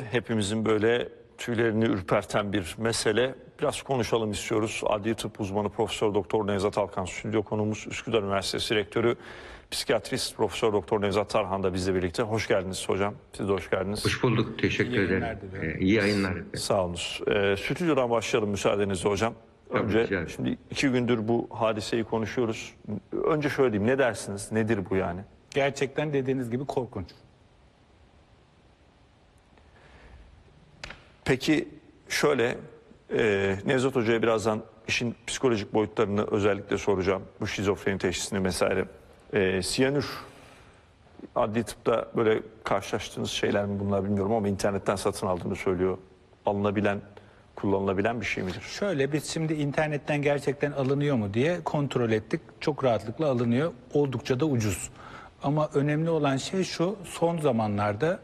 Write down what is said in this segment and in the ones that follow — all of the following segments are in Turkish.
Hepimizin böyle tüylerini ürperten bir mesele. Biraz konuşalım istiyoruz. Adli tıp uzmanı Profesör Doktor Nevzat Alkan stüdyo konuğumuz Üsküdar Üniversitesi Rektörü Psikiyatrist Profesör Doktor Nevzat Tarhan da bizle birlikte. Hoş geldiniz hocam. Siz de hoş geldiniz. Hoş bulduk. Teşekkür İyi ederim. Ee, iyi yayınlar. Sağ olunuz. Ee, stüdyodan başlayalım müsaadenizle hocam. Tabii, Önce ederim. şimdi iki gündür bu hadiseyi konuşuyoruz. Önce şöyle diyeyim ne dersiniz? Nedir bu yani? Gerçekten dediğiniz gibi korkunç. Peki şöyle e, Nevzat Hoca'ya birazdan işin psikolojik boyutlarını özellikle soracağım. Bu şizofreni teşhisini vesaire. E, siyanür adli tıpta böyle karşılaştığınız şeyler mi bunlar bilmiyorum ama internetten satın aldığını söylüyor. Alınabilen, kullanılabilen bir şey midir? Şöyle biz şimdi internetten gerçekten alınıyor mu diye kontrol ettik. Çok rahatlıkla alınıyor. Oldukça da ucuz. Ama önemli olan şey şu son zamanlarda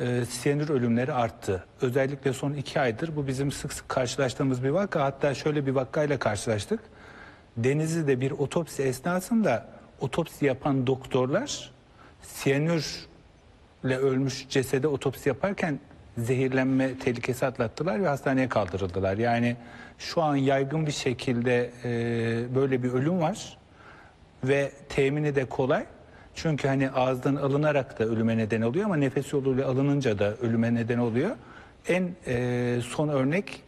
e, siyanür ölümleri arttı. Özellikle son iki aydır bu bizim sık sık karşılaştığımız bir vaka. Hatta şöyle bir vakayla karşılaştık. Denizli'de bir otopsi esnasında otopsi yapan doktorlar siyanürle ölmüş cesede otopsi yaparken zehirlenme tehlikesi atlattılar ve hastaneye kaldırıldılar. Yani şu an yaygın bir şekilde e, böyle bir ölüm var ve temini de kolay. Çünkü hani ağızdan alınarak da ölüme neden oluyor ama nefes yoluyla alınınca da ölüme neden oluyor. En e, son örnek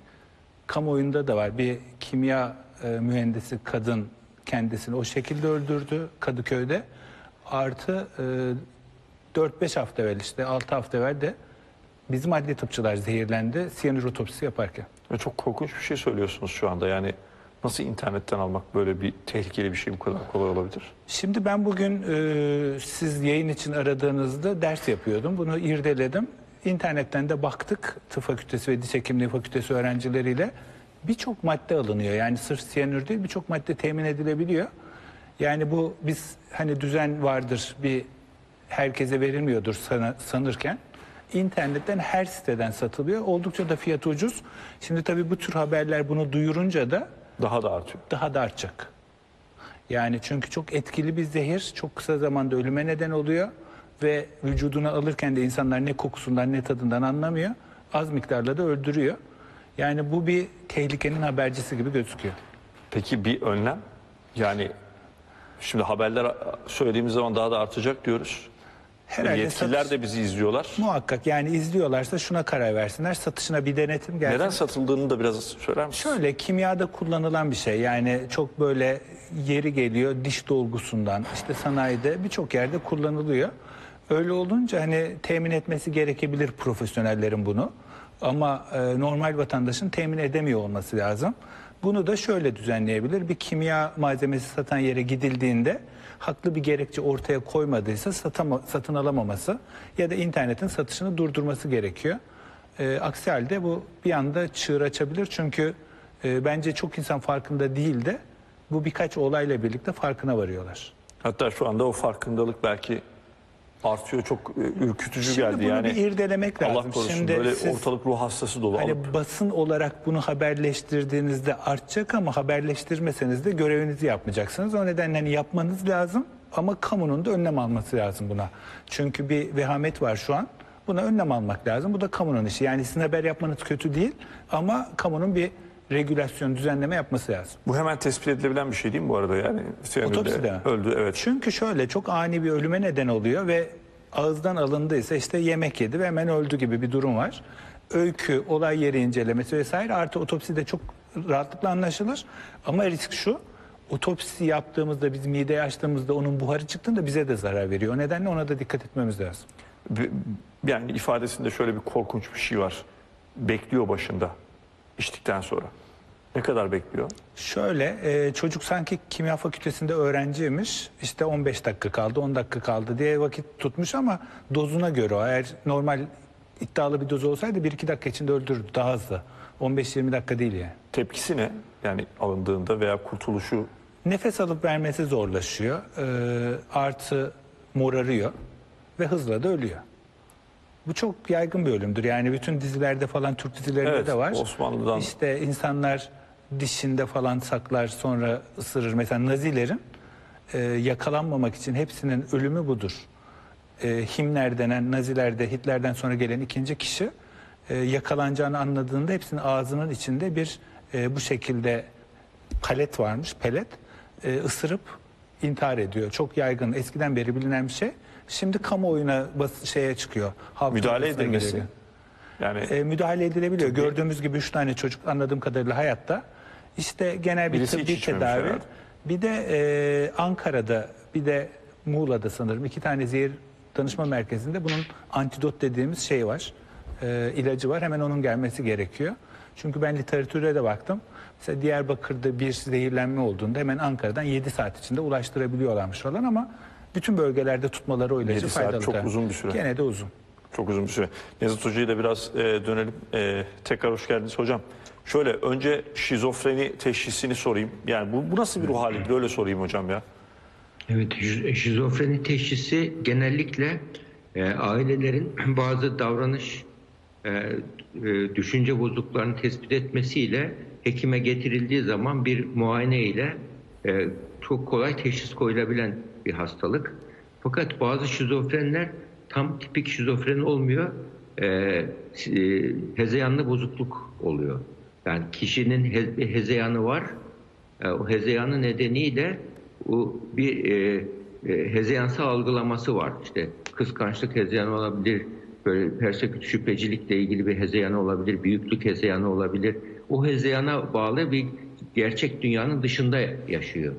kamuoyunda da var. Bir kimya e, mühendisi kadın kendisini o şekilde öldürdü Kadıköy'de. Artı e, 4-5 hafta evvel işte 6 hafta evvel de bizim adli tıpçılar zehirlendi siyanür otopsisi yaparken. Çok korkunç bir şey söylüyorsunuz şu anda. Yani nasıl internetten almak böyle bir tehlikeli bir şey bu kadar kolay olabilir? Şimdi ben bugün e, siz yayın için aradığınızda ders yapıyordum. Bunu irdeledim. İnternetten de baktık tıp fakültesi ve diş hekimliği fakültesi öğrencileriyle. Birçok madde alınıyor. Yani sırf siyanür değil birçok madde temin edilebiliyor. Yani bu biz hani düzen vardır bir herkese verilmiyordur sana- sanırken internetten her siteden satılıyor. Oldukça da fiyatı ucuz. Şimdi tabii bu tür haberler bunu duyurunca da Daha da artıyor. daha da artacak. Yani çünkü çok etkili bir zehir çok kısa zamanda ölüme neden oluyor ve vücuduna alırken de insanlar ne kokusundan ne tadından anlamıyor. Az miktarla da öldürüyor. Yani bu bir tehlikenin habercisi gibi gözüküyor. Peki bir önlem? Yani şimdi haberler söylediğimiz zaman daha da artacak diyoruz. Herhalde Yetkililer satış- de bizi izliyorlar. Muhakkak yani izliyorlarsa şuna karar versinler. Satışına bir denetim gelsin. Neden satıldığını da biraz söyler misiniz? Şöyle kimyada kullanılan bir şey yani çok böyle yeri geliyor diş dolgusundan işte sanayide birçok yerde kullanılıyor. Öyle olunca hani temin etmesi gerekebilir profesyonellerin bunu ama e, normal vatandaşın temin edemiyor olması lazım. Bunu da şöyle düzenleyebilir bir kimya malzemesi satan yere gidildiğinde haklı bir gerekçe ortaya koymadıysa satama, satın alamaması ya da internetin satışını durdurması gerekiyor. E, aksi halde bu bir anda çığır açabilir çünkü e, bence çok insan farkında değil de bu birkaç olayla birlikte farkına varıyorlar. Hatta şu anda o farkındalık belki artıyor. Çok e, ürkütücü Şimdi geldi bunu yani. bir irdelemek lazım. Allah korusun Şimdi böyle siz- ortalık ruh hastası dolu. Hani alıp basın olarak bunu haberleştirdiğinizde artacak ama haberleştirmeseniz de görevinizi yapmayacaksınız. O nedenle hani yapmanız lazım ama kamunun da önlem alması lazım buna. Çünkü bir vehamet var şu an. Buna önlem almak lazım. Bu da kamunun işi. Yani sizin haber yapmanız kötü değil ama kamunun bir regülasyon, düzenleme yapması lazım. Bu hemen tespit edilebilen bir şey değil mi bu arada? Yani Otopside öldü evet. Çünkü şöyle çok ani bir ölüme neden oluyor ve ağızdan alındıysa işte yemek yedi ve hemen öldü gibi bir durum var. Öykü, olay yeri incelemesi vesaire artı otopside çok rahatlıkla anlaşılır. Ama risk şu, otopsi yaptığımızda biz mideyi açtığımızda onun buharı çıktığında bize de zarar veriyor. O nedenle ona da dikkat etmemiz lazım. Yani ifadesinde şöyle bir korkunç bir şey var. Bekliyor başında içtikten sonra. Ne kadar bekliyor? Şöyle e, çocuk sanki kimya fakültesinde öğrenciymiş işte 15 dakika kaldı 10 dakika kaldı diye vakit tutmuş ama dozuna göre o eğer normal iddialı bir doz olsaydı 1-2 dakika içinde öldürürdü daha hızlı 15-20 dakika değil yani. Tepkisi ne? Yani alındığında veya kurtuluşu Nefes alıp vermesi zorlaşıyor e, artı morarıyor ve hızla da ölüyor. Bu çok yaygın bir ölümdür. Yani bütün dizilerde falan Türk dizilerinde Evet, de var. Osmanlı'dan- İşte insanlar dişinde falan saklar sonra ısırır. Mesela Nazilerin e, yakalanmamak için hepsinin ölümü budur. E, Himmler denen Nazilerde Hitler'den sonra gelen ikinci kişi e, yakalanacağını anladığında hepsinin ağzının içinde bir e, bu şekilde palet varmış, pelet e, ısırıp intihar ediyor. Çok yaygın, eskiden beri bilinen bir şey. Şimdi kamuoyuna bas, şeye çıkıyor. halk Müdahale edilmesi. geliyor. Yani E, müdahale edilebiliyor. Gördüğümüz gibi üç tane çocuk anladığım kadarıyla hayatta. İşte genel bir Birisi tıbbi tedavi. herhalde. Bir de e, Ankara'da bir de Muğla'da sanırım iki tane zehir danışma merkezinde bunun antidot dediğimiz şey var. E, ilacı var. Hemen onun gelmesi gerekiyor. Çünkü ben literatüre de baktım. Mesela Diyarbakır'da bir zehirlenme olduğunda hemen Ankara'dan 7 saat içinde ulaştırabiliyorlarmış falan ama bütün bölgelerde tutmaları o ilacı Yedi saat faydalı. çok tabii. uzun bir süre. Gene de uzun. Çok uzun bir süre. Nevzat Hoca'ya da biraz e, dönelim. E, tekrar hoş geldiniz hocam. Şöyle önce şizofreni teşhisini sorayım. Yani bu, bu nasıl bir ruh hali? Böyle sorayım hocam ya. Evet, şiz- şizofreni teşhisi genellikle e, ailelerin bazı davranış, e, e, düşünce bozukluklarını tespit etmesiyle hekime getirildiği zaman bir muayene ile e, çok kolay teşhis koyulabilen bir hastalık. Fakat bazı şizofrenler tam tipik şizofren olmuyor, e, e, hezeyanlı bozukluk oluyor. Yani kişinin he- bir hezeyanı var, e, o hezeyanı nedeniyle o bir e, e, hezeyansı algılaması var. İşte kıskançlık hezeyanı olabilir, böyle perseküt şüphecilikle ilgili bir hezeyanı olabilir, büyüklük hezeyanı olabilir. O hezeyana bağlı bir gerçek dünyanın dışında yaşıyor.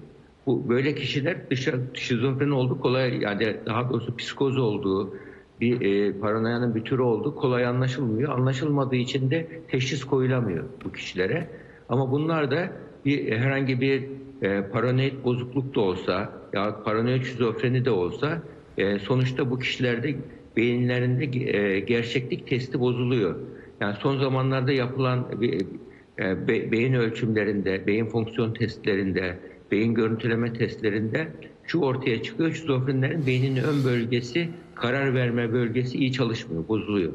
Bu böyle kişiler dışa, şizofren olduğu kolay yani daha doğrusu psikoz olduğu bir e, paranoyanın bir türü olduğu kolay anlaşılmıyor. Anlaşılmadığı için de teşhis koyulamıyor bu kişilere. Ama bunlar da bir herhangi bir e, paranoid bozukluk da olsa ya paranoid şizofreni de olsa e, sonuçta bu kişilerde beyinlerinde e, gerçeklik testi bozuluyor. Yani son zamanlarda yapılan e, be- beyin ölçümlerinde, beyin fonksiyon testlerinde, beyin görüntüleme testlerinde şu ortaya çıkıyor. Şizofrenlerin beyninin ön bölgesi, karar verme bölgesi iyi çalışmıyor, bozuluyor.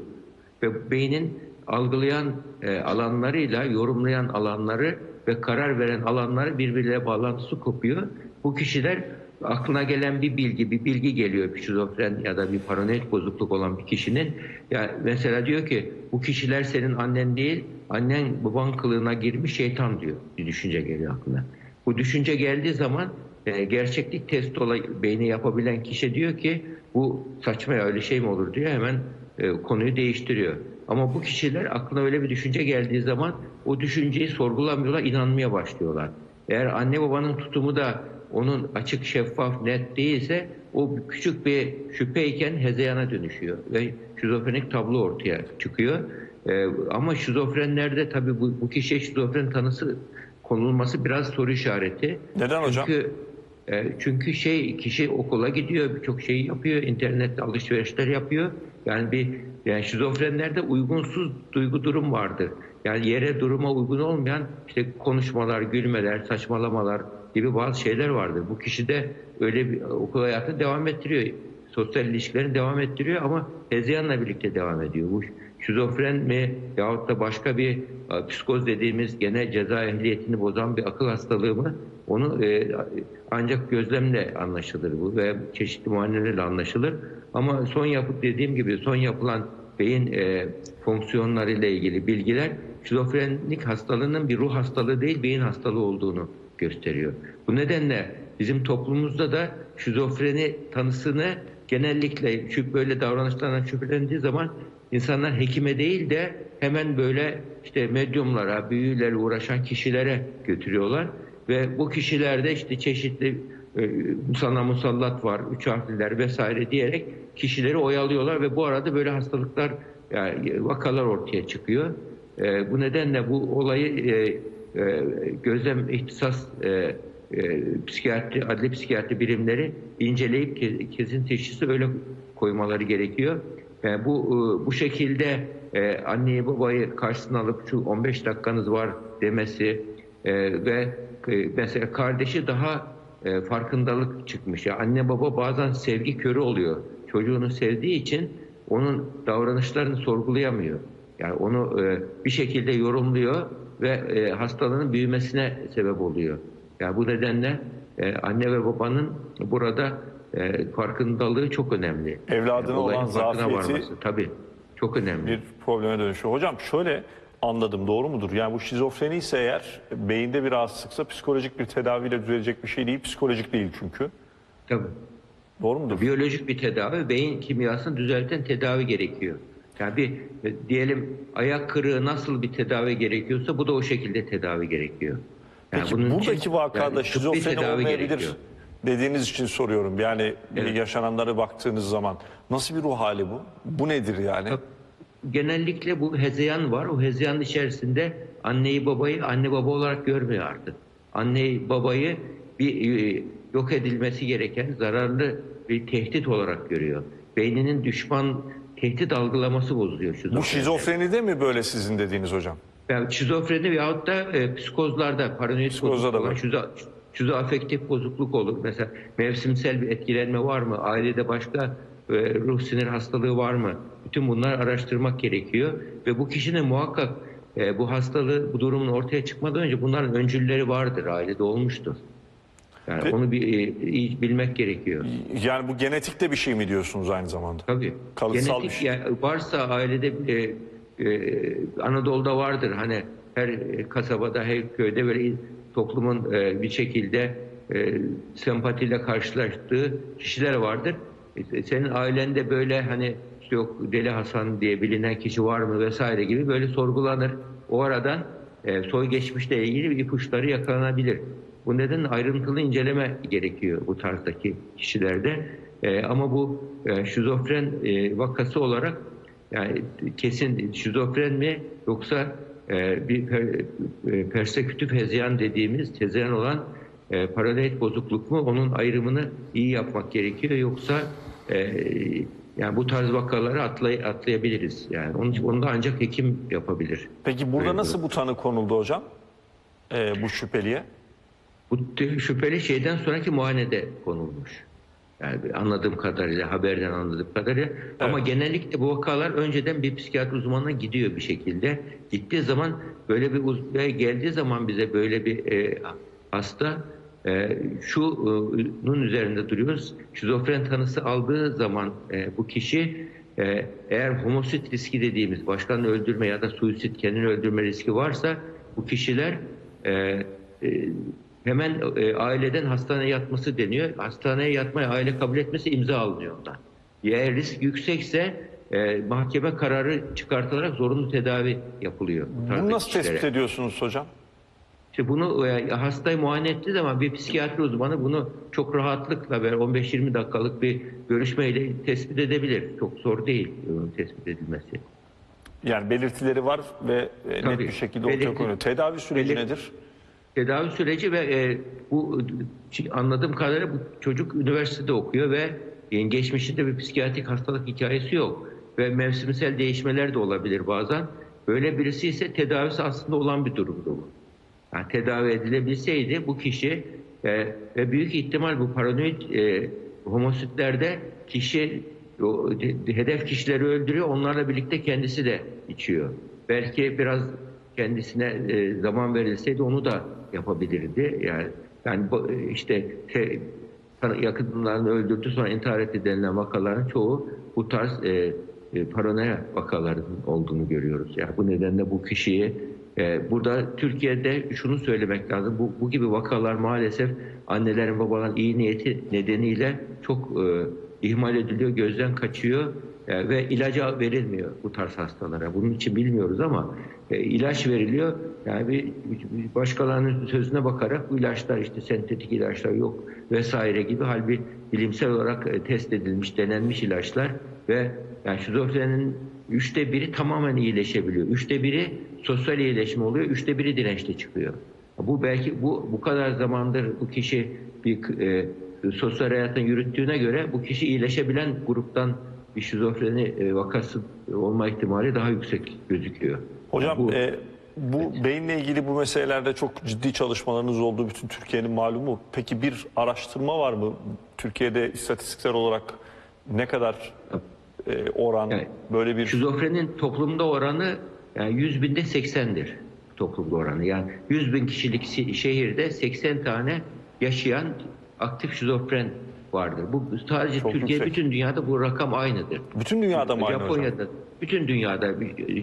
Ve beynin algılayan e, alanlarıyla yorumlayan alanları ve karar veren alanları birbirleriyle bağlantısı kopuyor. Bu kişiler aklına gelen bir bilgi, bir bilgi geliyor bir şizofren ya da bir paranoid bozukluk olan bir kişinin. Ya mesela diyor ki bu kişiler senin annen değil, annen baban kılığına girmiş şeytan diyor. Bir düşünce geliyor aklına. Bu düşünce geldiği zaman e, gerçeklik testi olay, beyni yapabilen kişi diyor ki bu saçma ya öyle şey mi olur diyor hemen e, konuyu değiştiriyor. Ama bu kişiler aklına öyle bir düşünce geldiği zaman o düşünceyi sorgulamıyorlar, inanmaya başlıyorlar. Eğer anne babanın tutumu da onun açık, şeffaf, net değilse o küçük bir şüpheyken hezeyana dönüşüyor ve şizofrenik tablo ortaya çıkıyor. E, ama şizofrenlerde tabii bu, bu kişiye şizofren tanısı konulması biraz soru işareti. Neden hocam? Çünkü e, çünkü şey kişi okula gidiyor, birçok şeyi yapıyor, internette alışverişler yapıyor. Yani bir yani şizofrenlerde uygunsuz duygu durum vardır. Yani yere duruma uygun olmayan işte konuşmalar, gülmeler, saçmalamalar gibi bazı şeyler vardır. Bu kişi de öyle bir okul hayatını devam ettiriyor. Sosyal ilişkilerini devam ettiriyor ama hezeyanla birlikte devam ediyor. Bu şizofren mi yahut da başka bir e, psikoz dediğimiz gene ceza ehliyetini bozan bir akıl hastalığı mı? Onu e, ancak gözlemle anlaşılır bu ve çeşitli muayenelerle anlaşılır. Ama son yapıp dediğim gibi son yapılan beyin e, fonksiyonlarıyla ilgili bilgiler şizofrenlik hastalığının bir ruh hastalığı değil beyin hastalığı olduğunu gösteriyor. Bu nedenle bizim toplumumuzda da şizofreni tanısını genellikle böyle davranışlardan şüphelendiği zaman insanlar hekime değil de hemen böyle işte medyumlara, büyülerle uğraşan kişilere götürüyorlar ve bu kişilerde işte çeşitli e, sana musallat var, üç harfliler vesaire diyerek kişileri oyalıyorlar ve bu arada böyle hastalıklar yani vakalar ortaya çıkıyor. E, bu nedenle bu olayı e, e, gözlem ihtisas e, e, psikiyatri, adli psikiyatri birimleri inceleyip ke- kesin teşhisi öyle koymaları gerekiyor. Yani bu e, bu şekilde e, anneyi babayı karşısına alıp şu 15 dakikanız var demesi e, ve e, mesela kardeşi daha e, farkındalık çıkmış. Yani anne baba bazen sevgi körü oluyor. Çocuğunu sevdiği için onun davranışlarını sorgulayamıyor. Yani onu e, bir şekilde yorumluyor ve e, hastalığın büyümesine sebep oluyor. Yani bu nedenle e, anne ve babanın burada e, farkındalığı çok önemli. Evladına Yani olan zafiyeti- tabii. Çok önemli. bir probleme dönüşüyor. Hocam şöyle anladım doğru mudur? Yani bu şizofreni ise eğer beyinde bir rahatsızlıksa psikolojik bir tedaviyle düzelecek bir şey değil. Psikolojik değil çünkü. Tabii. Doğru mudur? Biyolojik bir tedavi, beyin kimyasını düzelten tedavi gerekiyor. Yani bir e, diyelim ayak kırığı nasıl bir tedavi gerekiyorsa bu da o şekilde tedavi gerekiyor. Yani Peki bunun buradaki vakada yani şizofreni olmayabilir gerekiyor. Dediğiniz için soruyorum. Yani Evet. yaşananlara baktığınız zaman nasıl bir ruh hali bu? Bu nedir yani? Genellikle bu hezeyan var. O hezeyan içerisinde anneyi babayı anne baba olarak görmüyor artık. Anneyi babayı bir e, yok edilmesi gereken zararlı bir tehdit olarak görüyor. Beyninin düşman tehdit algılaması bozuluyor. Bu şizofrenide. mi böyle sizin dediğiniz hocam? Yani şizofreni veyahut da e, psikozlarda paranoid Psikozda da bozukluk var. olan şizo, şizoafektif bozukluk olur. Mesela mevsimsel bir etkilenme var mı? Ailede başka e, ruh sinir hastalığı var mı? Bütün bunlar araştırmak gerekiyor. Ve bu kişinin muhakkak e, bu hastalığı, bu durumun ortaya çıkmadan önce bunların öncülleri vardır, ailede olmuştur. Yani Pe- onu bir, e, iyi bilmek gerekiyor. Yani bu genetikte bir şey mi diyorsunuz aynı zamanda? Tabii. Kalıtsal Genetik bir şey. yani varsa ailede e, e, Anadolu'da vardır hani her kasabada her köyde böyle toplumun e, bir şekilde e, sempatiyle karşılaştığı kişiler vardır. E, senin ailende böyle hani işte yok Deli Hasan diye bilinen kişi var mı vesaire gibi böyle sorgulanır. O aradan e, soy geçmişle ilgili bir ipuçları yakalanabilir. Bu nedenle ayrıntılı inceleme gerekiyor bu tarzdaki kişilerde. E, ama bu e, şizofren e, vakası olarak yani kesin şizofren mi yoksa bir per, e, persekütif hezeyan dediğimiz hezeyan olan e, paranoid bozukluk mu onun ayrımını iyi yapmak gerekiyor yoksa e, yani bu tarz vakaları atlay, atlayabiliriz. Yani için onu da ancak hekim yapabilir. Peki burada Evet, nasıl bu tanı konuldu hocam? Ee, bu şüpheliye. Bu şüpheli şeyden sonraki muayenede konulmuş. Yani anladığım kadarıyla, haberden anladığım kadarıyla. Ama genellikle bu vakalar önceden bir psikiyatri uzmanına gidiyor bir şekilde. Gittiği zaman böyle bir uzmana geldiği zaman bize böyle bir e, hasta e, şunun üzerinde duruyoruz. Şizofren tanısı aldığı zaman e, bu kişi e, eğer homosit riski dediğimiz başkanı öldürme ya da suisit kendini öldürme riski varsa bu kişiler e, e, hemen e, aileden hastaneye yatması deniyor. Hastaneye yatmaya aile kabul etmesi imza alınıyor ondan. Eğer risk yüksekse e, mahkeme kararı çıkartılarak zorunlu tedavi yapılıyor. bu Bunu nasıl kişilere. tespit ediyorsunuz hocam? İşte bunu e, hastayı muayene ettiği zaman bir psikiyatri uzmanı bunu çok rahatlıkla böyle 15-20 dakikalık bir görüşmeyle tespit edebilir. Çok zor değil bunun tespit edilmesi. Yani belirtileri var ve e, net Tabii. bir şekilde ortaya Belirti- konuyor. Tedavi süreci Belir- nedir? Tedavi süreci ve e, bu anladığım kadarıyla bu çocuk üniversitede okuyor ve e, geçmişinde bir psikiyatrik hastalık hikayesi yok. Ve mevsimsel değişmeler de olabilir bazen. Böyle birisi ise tedavisi aslında olan bir durumdu bu. Yani tedavi edilebilseydi bu kişi e, ve büyük ihtimal bu paranoid e, homositlerde kişi o, de- hedef kişileri öldürüyor. Onlarla birlikte kendisi de içiyor. Belki biraz kendisine e, zaman verilseydi onu da yapabilirdi. Yani yani işte te, yakınlarını öldürdü sonra intihar etti denilen vakaların çoğu bu tarz e, e, paranoya vakalarının olduğunu görüyoruz. Yani bu nedenle bu kişiyi e, burada Türkiye'de şunu söylemek lazım. Bu, bu gibi vakalar maalesef annelerin babaların iyi niyeti nedeniyle çok e, ihmal ediliyor, gözden kaçıyor e, ve ilaca verilmiyor bu tarz hastalara. Bunun için bilmiyoruz ama e, ilaç veriliyor. Yani bir, bir başkalarının sözüne bakarak bu ilaçlar işte sentetik ilaçlar yok vesaire gibi halbuki bilimsel olarak e, test edilmiş, denenmiş ilaçlar ve yani şizofrenin üçte biri tamamen iyileşebiliyor. Üçte biri sosyal iyileşme oluyor, üçte biri dirençli çıkıyor. Bu belki bu bu kadar zamandır bu kişi bir e, sosyal hayatını yürüttüğüne göre bu kişi iyileşebilen gruptan bir şizofreni e, vakası olma ihtimali daha yüksek gözüküyor. Hocam bu, e, bu beyinle ilgili bu meselelerde çok ciddi çalışmalarınız olduğu bütün Türkiye'nin malumu. Peki bir araştırma var mı? Türkiye'de istatistiksel olarak ne kadar e, oran Yani böyle bir Şizofrenin toplumda oranı yani 100 binde 80'dir toplumda oranı. Yani 100 bin kişilik şehirde 80 tane yaşayan aktif şizofren vardır. Bu sadece Çok Türkiye, yüksek. bütün dünyada bu rakam aynıdır. Bütün dünyada mı aynı hocam? Japonya'da, bütün dünyada,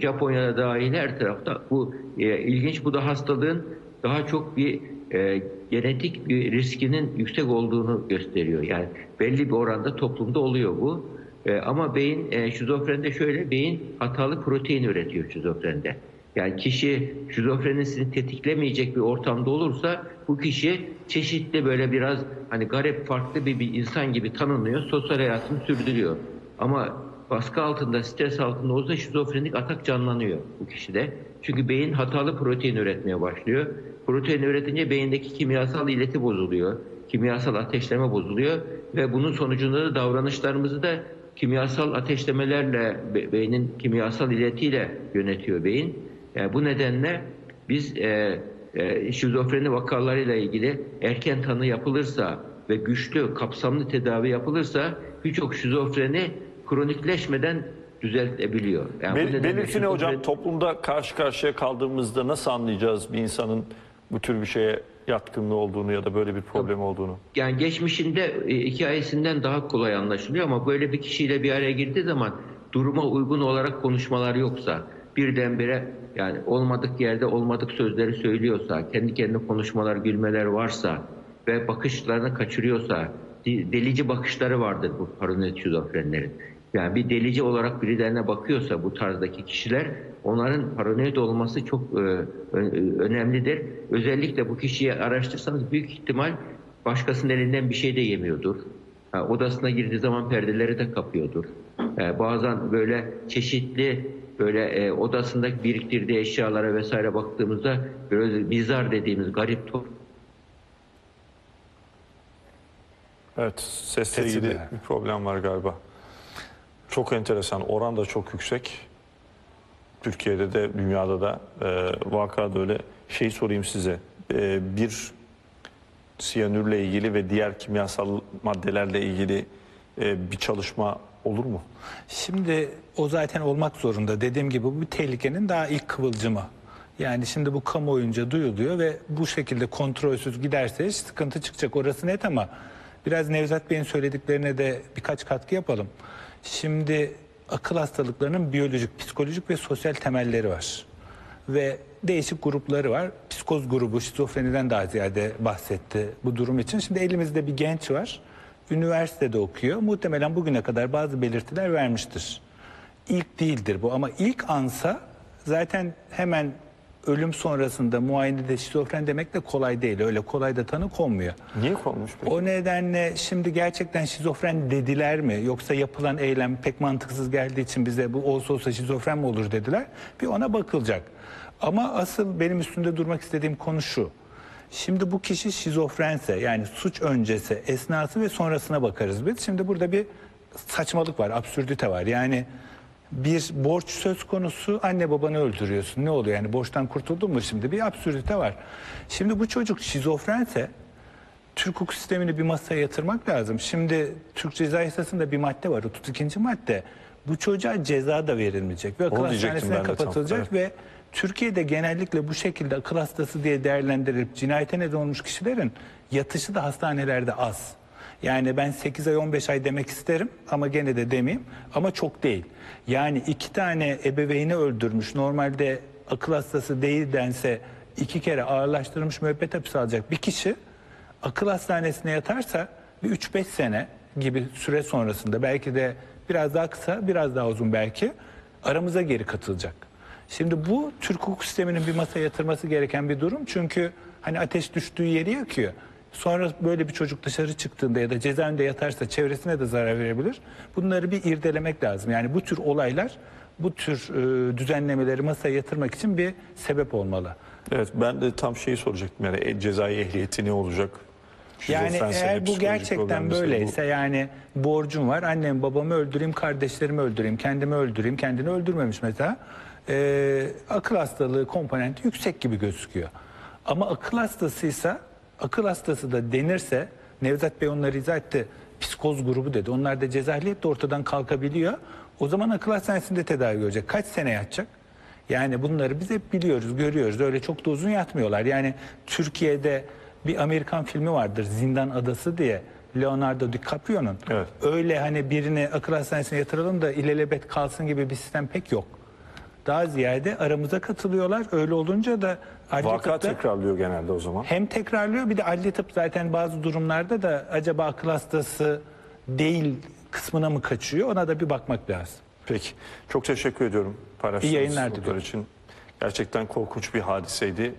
Japonya'da dahil her tarafta bu e, ilginç. Bu da hastalığın daha çok bir e, genetik bir riskinin yüksek olduğunu gösteriyor. Yani belli bir oranda toplumda oluyor bu. E, ama beyin e, şizofrende şöyle, beyin hatalı protein üretiyor şizofrende. Yani kişi şizofrenisini tetiklemeyecek bir ortamda olursa bu kişi çeşitli böyle biraz hani garip farklı bir, bir insan gibi tanınıyor, sosyal hayatını sürdürüyor. Ama baskı altında, stres altında olursa şizofrenik atak canlanıyor bu kişide. Çünkü beyin hatalı protein üretmeye başlıyor. Protein üretince beyindeki kimyasal ileti bozuluyor. Kimyasal ateşleme bozuluyor ve bunun sonucunda da davranışlarımızı da kimyasal ateşlemelerle, be- beynin kimyasal iletiyle yönetiyor beyin. Yani bu nedenle biz e, e, şizofreni vakalarıyla ilgili erken tanı yapılırsa ve güçlü, kapsamlı tedavi yapılırsa birçok şizofreni kronikleşmeden düzeltebiliyor. Yani Bel- belirti ne hocam? Toplumda karşı karşıya kaldığımızda nasıl anlayacağız bir insanın bu tür bir şeye yatkınlığı olduğunu ya da böyle bir problem olduğunu? yani geçmişinde e, hikayesinden daha kolay anlaşılıyor ama böyle bir kişiyle bir araya girdiği zaman duruma uygun olarak konuşmalar yoksa birdenbire yani olmadık yerde olmadık sözleri söylüyorsa, kendi kendine konuşmalar, gülmeler varsa ve bakışlarını kaçırıyorsa, de- delici bakışları vardır bu paranoid şizofrenlerin. Yani bir delici olarak birilerine bakıyorsa bu tarzdaki kişiler onların paranoid olması çok e, ö- önemlidir. Özellikle bu kişiyi araştırsanız büyük ihtimal başkasının elinden bir şey de yemiyordur. Ha, odasına girdiği zaman perdeleri de kapıyordur. E, bazen böyle çeşitli böyle e, odasında biriktirdiği eşyalara vesaire baktığımızda böyle bizar dediğimiz garip top Evet, sesle ilgili bir problem var galiba. Çok enteresan, oran da çok yüksek. Türkiye'de de dünyada da e, vakada öyle. Şey sorayım size, e, bir siyanürle ilgili ve diğer kimyasal maddelerle ilgili e, bir çalışma olur mu? Şimdi o zaten olmak zorunda. Dediğim gibi bu bir tehlikenin daha ilk kıvılcımı. Yani şimdi bu kamuoyunca duyuluyor ve bu şekilde kontrolsüz giderse sıkıntı çıkacak. Orası net ama biraz Nevzat Bey'in söylediklerine de birkaç katkı yapalım. Şimdi akıl hastalıklarının biyolojik, psikolojik ve sosyal temelleri var. Ve değişik grupları var. Psikoz grubu şizofreniden daha ziyade bahsetti bu durum için. Şimdi elimizde bir genç var. Üniversitede okuyor. Muhtemelen bugüne kadar bazı belirtiler vermiştir. İlk değildir bu ama ilk ansa zaten hemen ölüm sonrasında muayenede şizofren demek de kolay değil. Öyle kolay da tanı konmuyor. Niye konmuş peki? O nedenle şimdi gerçekten şizofren dediler mi yoksa yapılan eylem pek mantıksız geldiği için bize bu olsa olsa şizofren mi olur dediler. Bir ona bakılacak. Ama asıl benim üstünde durmak istediğim konu şu. Şimdi bu kişi şizofrense yani suç öncesi, esnası ve sonrasına bakarız biz. Şimdi burada bir saçmalık var, absürdite var. Yani bir borç söz konusu anne babanı öldürüyorsun. Ne oluyor yani borçtan kurtuldun mu şimdi? Bir absürdite var. Şimdi bu çocuk şizofrense Türk hukuk sistemini bir masaya yatırmak lazım. Şimdi Türk Ceza Yasası'nda bir madde var 32. madde. Bu çocuğa ceza da verilmeyecek ve akıl hastanesine kapatılacak evet. ve Türkiye'de genellikle bu şekilde akıl hastası diye değerlendirilip cinayete neden olmuş kişilerin yatışı da hastanelerde az. Yani ben 8 ay 15 ay demek isterim ama gene de demeyeyim ama çok değil. Yani iki tane ebeveyni öldürmüş normalde akıl hastası değil dense iki kere ağırlaştırılmış müebbet hapis alacak bir kişi akıl hastanesine yatarsa bir 3-5 sene gibi süre sonrasında belki de biraz daha kısa biraz daha uzun belki aramıza geri katılacak. Şimdi bu Türk hukuk sisteminin bir masaya yatırması gereken bir durum. Çünkü hani ateş düştüğü yeri yakıyor. Sonra böyle bir çocuk dışarı çıktığında ya da cezaevinde yatarsa çevresine de zarar verebilir. Bunları bir irdelemek lazım. Yani bu tür olaylar bu tür e, düzenlemeleri masaya yatırmak için bir sebep olmalı. Evet, ben de tam şeyi soracaktım yani e, cezai ehliyeti ne olacak? Yani eğer bu gerçekten problemse bu- böyleyse yani borcum var annem babamı öldüreyim kardeşlerimi öldüreyim kendimi öldüreyim kendini öldürmemiş mesela Ee, akıl hastalığı komponenti yüksek gibi gözüküyor. Ama akıl hastasıysa akıl hastası da denirse Nevzat Bey onları izah etti psikoz grubu dedi onlar da ceza ehliyet de ortadan kalkabiliyor. O zaman akıl hastanesinde tedavi görecek. Kaç sene yatacak? Yani bunları biz hep biliyoruz, görüyoruz. Öyle çok da uzun yatmıyorlar. Yani Türkiye'de bir Amerikan filmi vardır Zindan Adası diye. Leonardo DiCaprio'nun. Evet. Öyle hani birini akıl hastanesine yatıralım da ilelebet kalsın gibi bir sistem pek yok. Daha ziyade aramıza katılıyorlar. Öyle olunca da adli Vaka tıpta tekrarlıyor genelde o zaman. hem tekrarlıyor bir de adli tıp zaten bazı durumlarda da acaba akıl hastası değil kısmına mı kaçıyor ona da bir bakmak lazım. Peki. Çok teşekkür ediyorum paylaştığınız İyi yayınlar notlar diliyorum. için. Gerçekten korkunç bir hadiseydi.